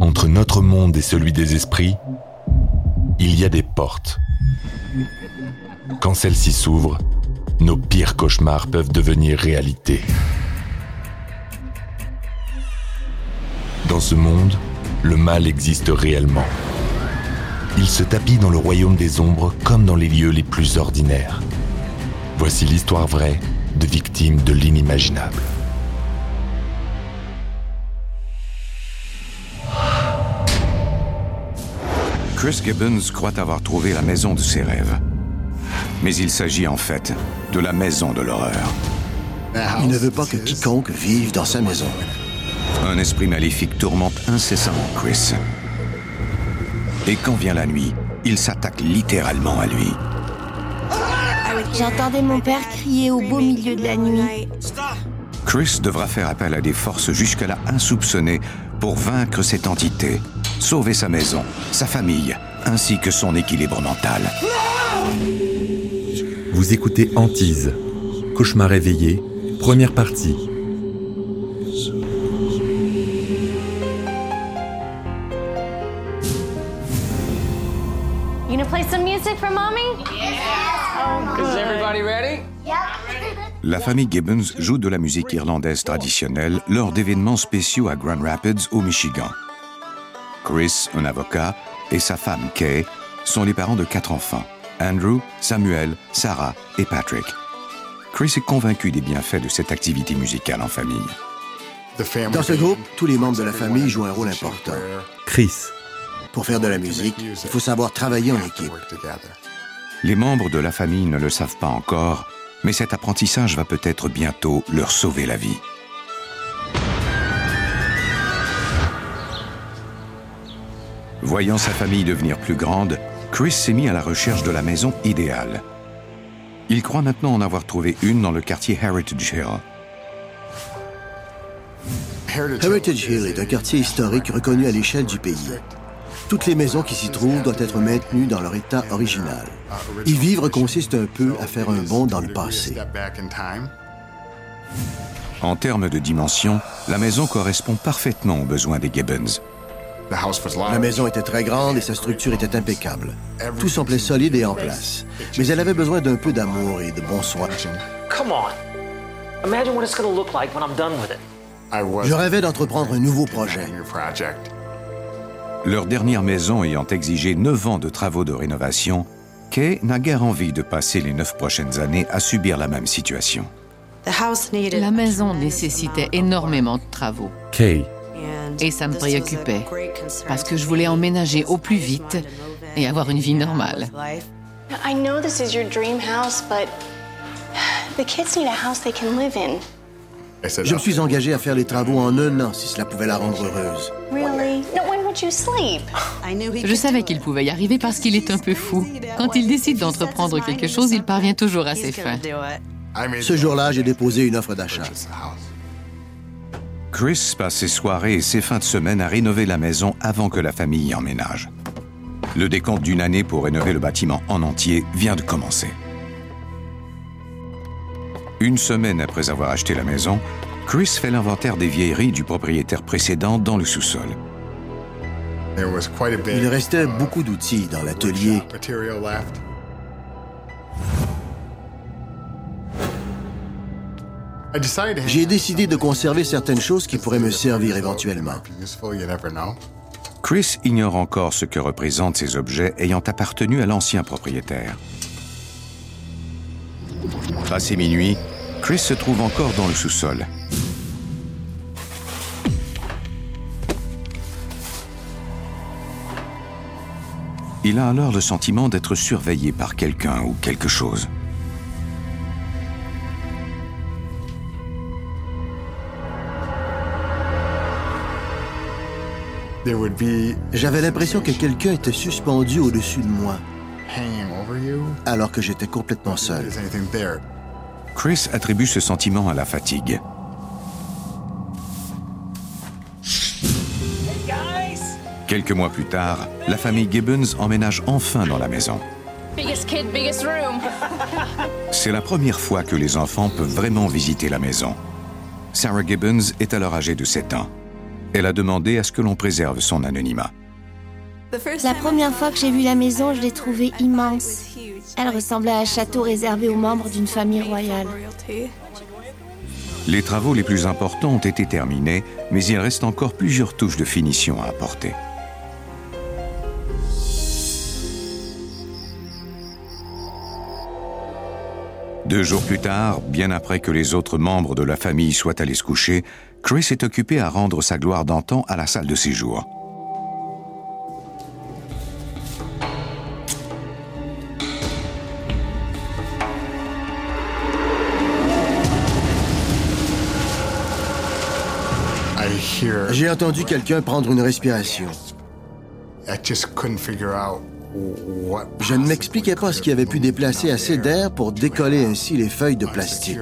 Entre notre monde et celui des esprits, il y a des portes. Quand celles-ci s'ouvrent, nos pires cauchemars peuvent devenir réalité. Dans ce monde, le mal existe réellement. Il se tapit dans le royaume des ombres comme dans les lieux les plus ordinaires. Voici l'histoire vraie de victimes de l'inimaginable. Chris Gibbons croit avoir trouvé la maison de ses rêves. Mais il s'agit en fait de la maison de l'horreur. Il ne veut pas que quiconque vive dans sa maison. Un esprit maléfique tourmente incessamment Chris. Et quand vient la nuit, il s'attaque littéralement à lui. J'entendais mon père crier au beau milieu de la nuit. Chris devra faire appel à des forces jusque-là insoupçonnées pour vaincre cette entité, sauver sa maison, sa famille, ainsi que son équilibre mental. Vous écoutez Antise, Cauchemar éveillé, première partie. You gonna play some music for mommy? Is everybody ready? La famille Gibbons joue de la musique irlandaise traditionnelle lors d'événements spéciaux à Grand Rapids, au Michigan. Chris, un avocat, et sa femme Kay sont les parents de quatre enfants Andrew, Samuel, Sarah et Patrick. Chris est convaincu des bienfaits de cette activité musicale en famille. Dans ce groupe, tous les membres de la famille jouent un rôle important. Chris, Pour faire de la musique, il faut savoir travailler en équipe. Les membres de la famille ne le savent pas encore, mais cet apprentissage va peut-être bientôt leur sauver la vie. Voyant sa famille devenir plus grande, Chris s'est mis à la recherche de la maison idéale. Il croit maintenant en avoir trouvé une dans le quartier Heritage Hill. Heritage Hill est un quartier historique reconnu à l'échelle du pays. Toutes les maisons qui s'y trouvent doivent être maintenues dans leur état original. Y vivre consiste un peu à faire un bond dans le passé. En termes de dimension, la maison correspond parfaitement aux besoins des Gibbons. La maison était très grande et sa structure était impeccable. Tout semblait solide et en place. Mais elle avait besoin d'un peu d'amour et de bons soins. Come on. Imagine what it's gonna look like when I'm done with it. Je rêvais d'entreprendre un nouveau projet. Leur dernière maison ayant exigé neuf ans de travaux de rénovation, Kay n'a guère envie de passer les neuf prochaines années à subir la même situation. La maison nécessitait énormément de travaux. Kay, Et ça me préoccupait, parce que je voulais emménager au plus vite et avoir une vie normale. I know this is your dream house, but the kids need a house they can live in. Je me suis engagé à faire les travaux en un an si cela pouvait la rendre heureuse. Really? No, when would you sleep? Je savais qu'il pouvait y arriver parce qu'il est un peu fou. Quand il décide d'entreprendre quelque chose, il parvient toujours à ses fins. Ce jour-là, j'ai déposé une offre d'achat. Chris passe ses soirées et ses fins de semaine à rénover la maison avant que la famille y emménage. Le décompte d'une année pour rénover le bâtiment en entier vient de commencer. Une semaine après avoir acheté la maison, Chris fait l'inventaire des vieilleries du propriétaire précédent dans le sous-sol. Il restait beaucoup d'outils dans l'atelier. J'ai décidé de conserver certaines choses qui pourraient me servir éventuellement. Chris ignore encore ce que représentent ces objets ayant appartenu à l'ancien propriétaire. Passé minuit, Chris se trouve encore dans le sous-sol. Il a alors le sentiment d'être surveillé par quelqu'un ou quelque chose. J'avais l'impression que quelqu'un était suspendu au-dessus de moi, alors que j'étais complètement seul. Chris attribue ce sentiment à la fatigue. Quelques mois plus tard, la famille Gibbons emménage enfin dans la maison. Biggest kid, biggest room. C'est la première fois que les enfants peuvent vraiment visiter la maison. Sarah Gibbons est alors âgée de 7 ans. Elle a demandé à ce que l'on préserve son anonymat. La première fois que j'ai vu la maison, je l'ai trouvée immense. Elle ressemblait à un château réservé aux membres d'une famille royale. Les travaux les plus importants ont été terminés, mais il reste encore plusieurs touches de finition à apporter. Deux jours plus tard, bien après que les autres membres de la famille soient allés se coucher, Chris est occupé à rendre sa gloire d'antan à la salle de séjour. J'ai entendu quelqu'un prendre une respiration. Je ne m'expliquais pas ce qui avait pu déplacer assez d'air pour décoller ainsi les feuilles de plastique.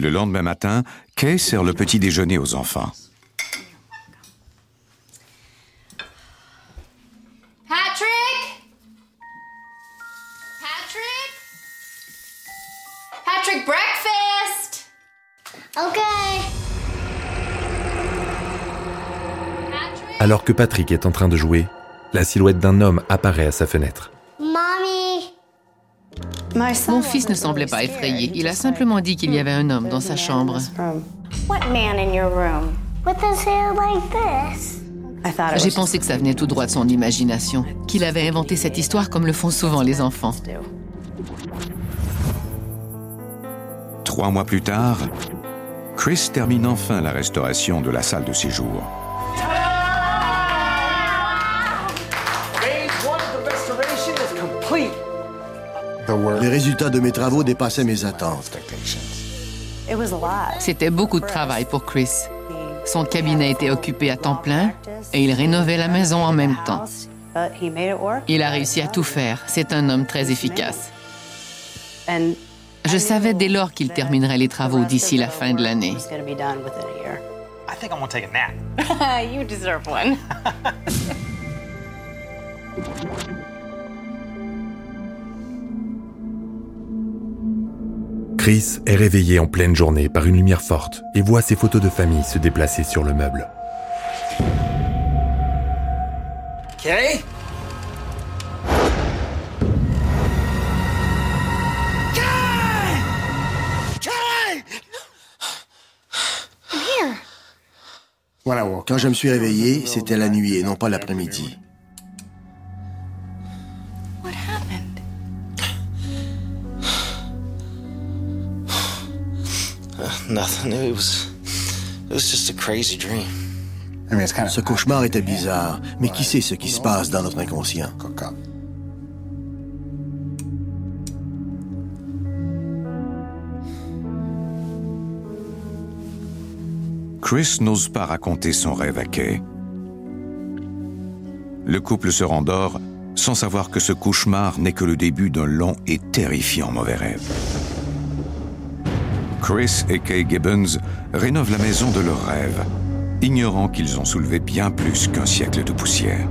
Le lendemain matin, Kay sert le petit déjeuner aux enfants. Patrick? Patrick? Patrick, breakfast! Okay. Alors que Patrick est en train de jouer, la silhouette d'un homme apparaît à sa fenêtre. Mon fils ne semblait pas effrayé. Il a simplement dit qu'il y avait un homme dans sa chambre. What man in your room? With his hair like this? J'ai pensé que ça venait tout droit de son imagination, qu'il avait inventé cette histoire comme le font souvent les enfants. Trois mois plus tard, Chris termine enfin la restauration de la salle de séjour. Les résultats de mes travaux dépassaient mes attentes. C'était beaucoup de travail pour Chris. Son cabinet était occupé à temps plein et il rénovait la maison en même temps. Il a réussi à tout faire. C'est un homme très efficace. Je savais dès lors qu'il terminerait les travaux d'ici la fin de l'année. Chris est réveillé en pleine journée par une lumière forte et voit ses photos de famille se déplacer sur le meuble. Okay. Quand je me suis réveillé, c'était la nuit et non pas l'après-midi. Nothing. It was. It was just a crazy dream. Ce cauchemar était bizarre, mais qui sait ce qui se passe dans notre inconscient? Chris n'ose pas raconter son rêve à Kay. Le couple se rendort sans savoir que ce cauchemar n'est que le début d'un long et terrifiant mauvais rêve. Chris et Kay Gibbons rénovent la maison de leur rêve, ignorant qu'ils ont soulevé bien plus qu'un siècle de poussière.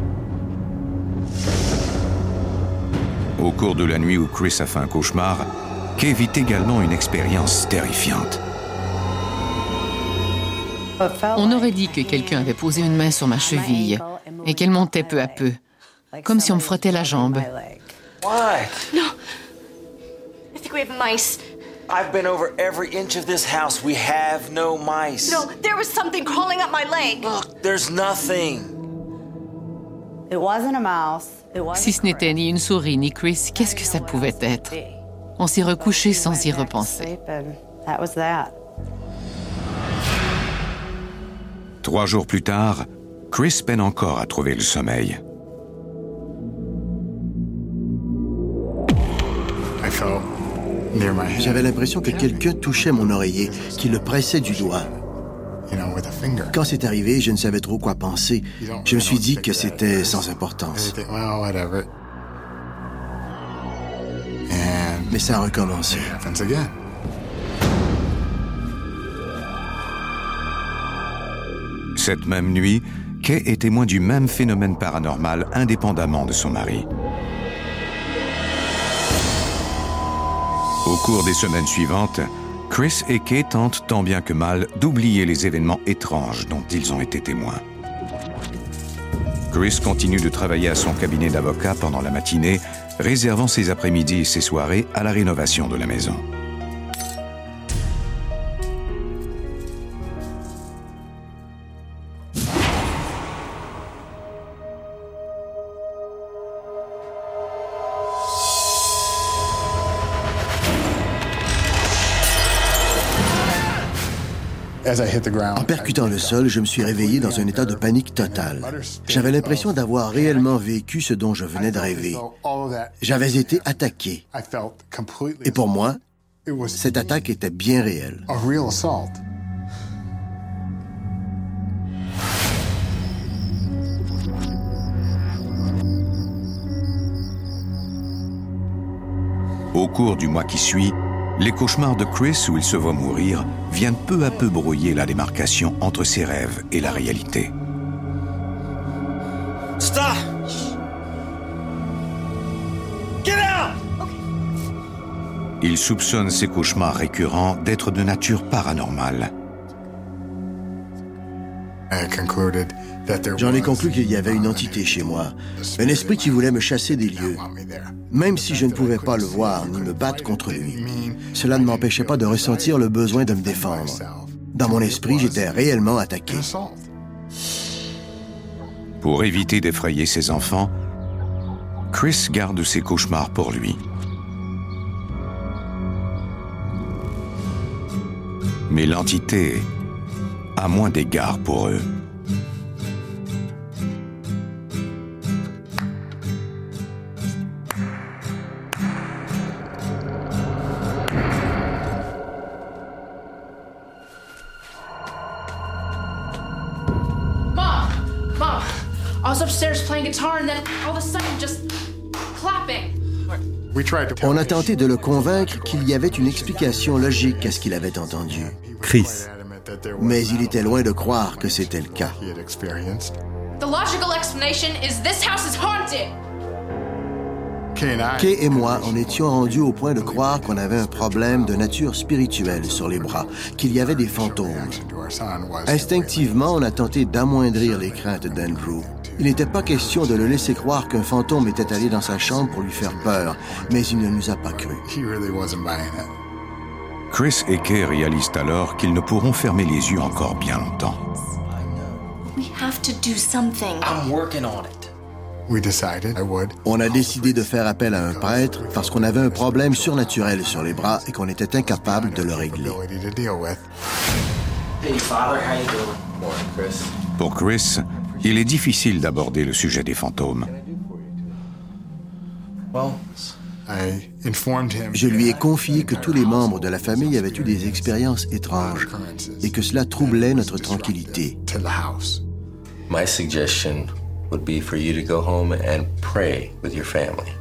Au cours de la nuit où Chris a fait un cauchemar, Kay vit également une expérience terrifiante. On aurait dit que quelqu'un avait posé une main sur ma cheville et qu'elle montait peu à peu, comme si on me frottait la jambe. What? I. I've been over every inch of this house. We have no mice. No, there was something crawling up my leg. Look, there's nothing. Si ce n'était ni une souris ni Chris, qu'est-ce que ça pouvait être? On s'est recouché sans y repenser. Trois jours plus tard, Chris peine encore à trouver le sommeil. J'avais l'impression que quelqu'un touchait mon oreiller, qui le pressait du doigt. Quand c'est arrivé, je ne savais trop quoi penser. Je me suis dit que c'était sans importance. Mais ça a recommencé. Cette même nuit, Kay est témoin du même phénomène paranormal indépendamment de son mari. Au cours des semaines suivantes, Chris et Kay tentent tant bien que mal d'oublier les événements étranges dont ils ont été témoins. Chris continue de travailler à son cabinet d'avocat pendant la matinée, réservant ses après-midi et ses soirées à la rénovation de la maison. En percutant le sol, je me suis réveillé dans un état de panique totale. J'avais l'impression d'avoir réellement vécu ce dont je venais de rêver. J'avais été attaqué. Et pour moi, cette attaque était bien réelle. Au cours du mois qui suit, les cauchemars de Chris où il se voit mourir viennent peu à peu brouiller la démarcation entre ses rêves et la réalité. Stop! Get out! Il soupçonne ces cauchemars récurrents d'être de nature paranormale. J'en ai conclu qu'il y avait une entité chez moi, un esprit qui voulait me chasser des lieux, même si je ne pouvais pas le voir ni me battre contre lui. Cela ne m'empêchait pas de ressentir le besoin de me défendre. Dans mon esprit, j'étais réellement attaqué. Pour éviter d'effrayer ses enfants, Chris garde ses cauchemars pour lui. Mais l'entité a moins d'égards pour eux. Mom! Mom! I was upstairs playing guitar and then all of a sudden just clapping. On a tenté de le convaincre qu'il y avait une explication logique à ce qu'il avait entendu. Chris. Mais il était loin de croire que c'était le cas. The logical explanation is this house is haunted. Kay et moi, en étions rendus au point de croire qu'on avait un problème de nature spirituelle sur les bras, qu'il y avait des fantômes. Instinctivement, on a tenté d'amoindrir les craintes d'Andrew. Il n'était pas question de le laisser croire qu'un fantôme était allé dans sa chambre pour lui faire peur, mais il ne nous a pas cru. Chris et Kay réalisent alors qu'ils ne pourront fermer les yeux encore bien longtemps. We have to do something. I'm working on it. On a décidé de faire appel à un prêtre parce qu'on avait un problème surnaturel sur les bras et qu'on était incapable de le régler. Hey, Father, how you doing? Morning, Chris. Pour Chris, il est difficile d'aborder le sujet des fantômes. Je lui ai confié que tous les membres de la famille avaient eu des expériences étranges et que cela troublait notre tranquillité. My suggestion would be for you to go home and pray with your family.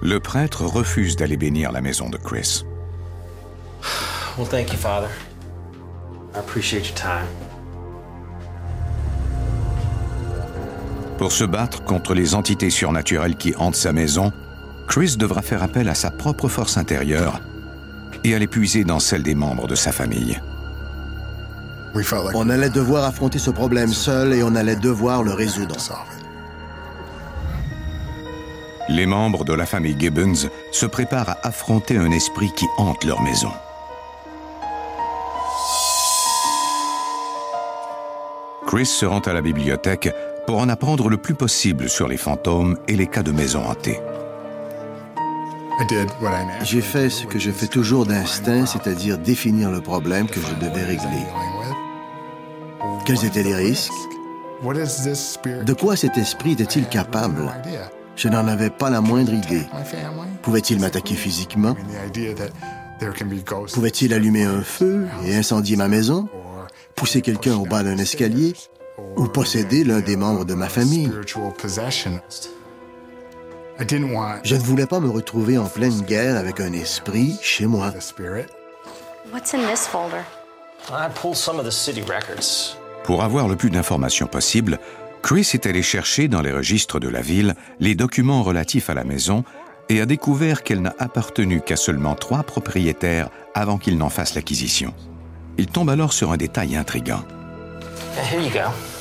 Le prêtre refuse d'aller bénir la maison de Chris. well, thank you, Father. I appreciate your time. Pour se battre contre les entités surnaturelles qui hantent sa maison, Chris devra faire appel à sa propre force intérieure et à l'épuiser dans celle des membres de sa famille. On allait devoir affronter ce problème seul et on allait devoir le résoudre. Les membres de la famille Gibbons se préparent à affronter un esprit qui hante leur maison. Chris se rend à la bibliothèque pour en apprendre le plus possible sur les fantômes et les cas de maisons hantées. J'ai fait ce que je fais toujours d'instinct, c'est-à-dire définir le problème que je devais régler. Quels étaient les risques? De quoi cet esprit était-il capable? Je n'en avais pas la moindre idée. Pouvait-il m'attaquer physiquement? Pouvait-il allumer un feu et incendier ma maison? Pousser quelqu'un au bas d'un escalier? Ou posséder l'un des membres de ma famille? Je ne voulais pas me retrouver en pleine guerre avec un esprit chez moi. What's in this folder? I pulled some of the city records. Pour avoir le plus d'informations possible, Chris est allé chercher dans les registres de la ville les documents relatifs à la maison et a découvert qu'elle n'a appartenu qu'à seulement trois propriétaires avant qu'il n'en fasse l'acquisition. Il tombe alors sur un détail intrigant. Here you go.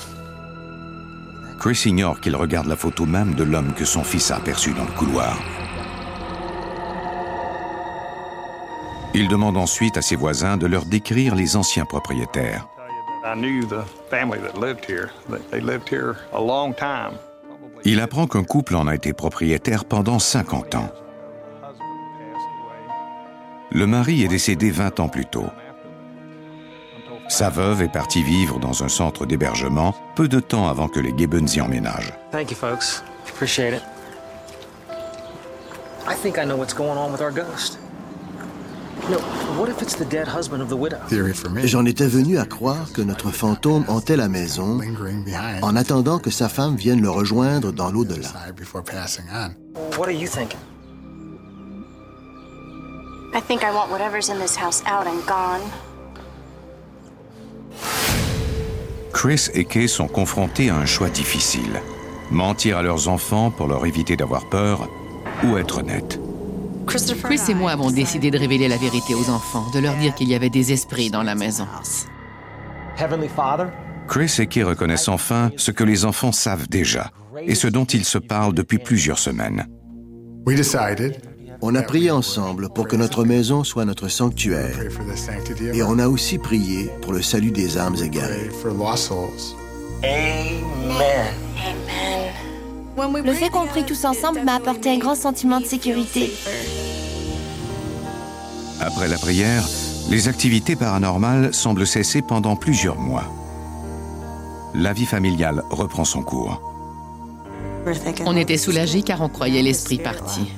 Chris ignore qu'il regarde la photo même de l'homme que son fils a aperçu dans le couloir. Il demande ensuite à ses voisins de leur décrire les anciens propriétaires. Il apprend qu'un couple en a été propriétaire pendant 50 ans. Le mari est décédé 20 ans plus tôt. Sa veuve est partie vivre dans un centre d'hébergement peu de temps avant que les Gibbons y emménagent. Thank you, folks. Appreciate it. I think I know what's going on with our ghost. No, what if it's the dead husband of the widow? J'en étais venu à croire que notre fantôme hantait la maison en attendant que sa femme vienne le rejoindre dans l'au-delà. What are you thinking? I think I want whatever's in this house out and gone. Chris et Kay sont confrontés à un choix difficile. Mentir à leurs enfants pour leur éviter d'avoir peur ou être honnêtes. Chris et moi avons décidé de révéler la vérité aux enfants, de leur dire qu'il y avait des esprits dans la maison. Heavenly Father? Chris et Kay reconnaissent enfin ce que les enfants savent déjà et ce dont ils se parlent depuis plusieurs semaines. On a prié ensemble pour que notre maison soit notre sanctuaire. Et on a aussi prié pour le salut des âmes égarées. Amen. Le fait qu'on prie tous ensemble m'a apporté un grand sentiment de sécurité. Après la prière, les activités paranormales semblent cesser pendant plusieurs mois. La vie familiale reprend son cours. On était soulagés car on croyait l'esprit parti.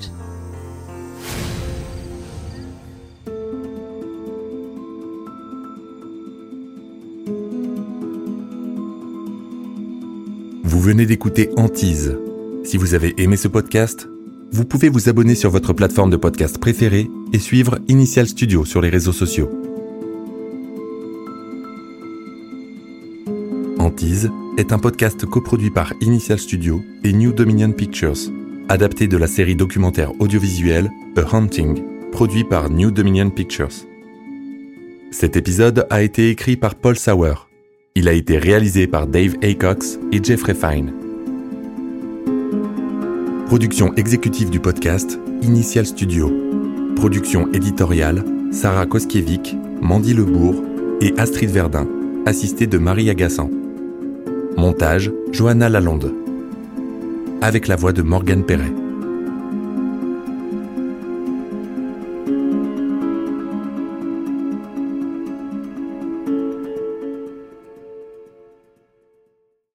Venez d'écouter Antise. Si vous avez aimé ce podcast, vous pouvez vous abonner sur votre plateforme de podcast préférée et suivre Initial Studio sur les réseaux sociaux. Antise est un podcast coproduit par Initial Studio et New Dominion Pictures, adapté de la série documentaire audiovisuelle A Hunting, produit par New Dominion Pictures. Cet épisode a été écrit par Paul Sauer. Il a été réalisé par Dave Aycox et Jeffrey Fine. Production exécutive du podcast, Initial Studio. Production éditoriale, Sarah Koskiewicz, Mandy Lebourg et Astrid Verdun, assistée de Marie Agassan. Montage, Johanna Lalonde. Avec la voix de Morgane Perret.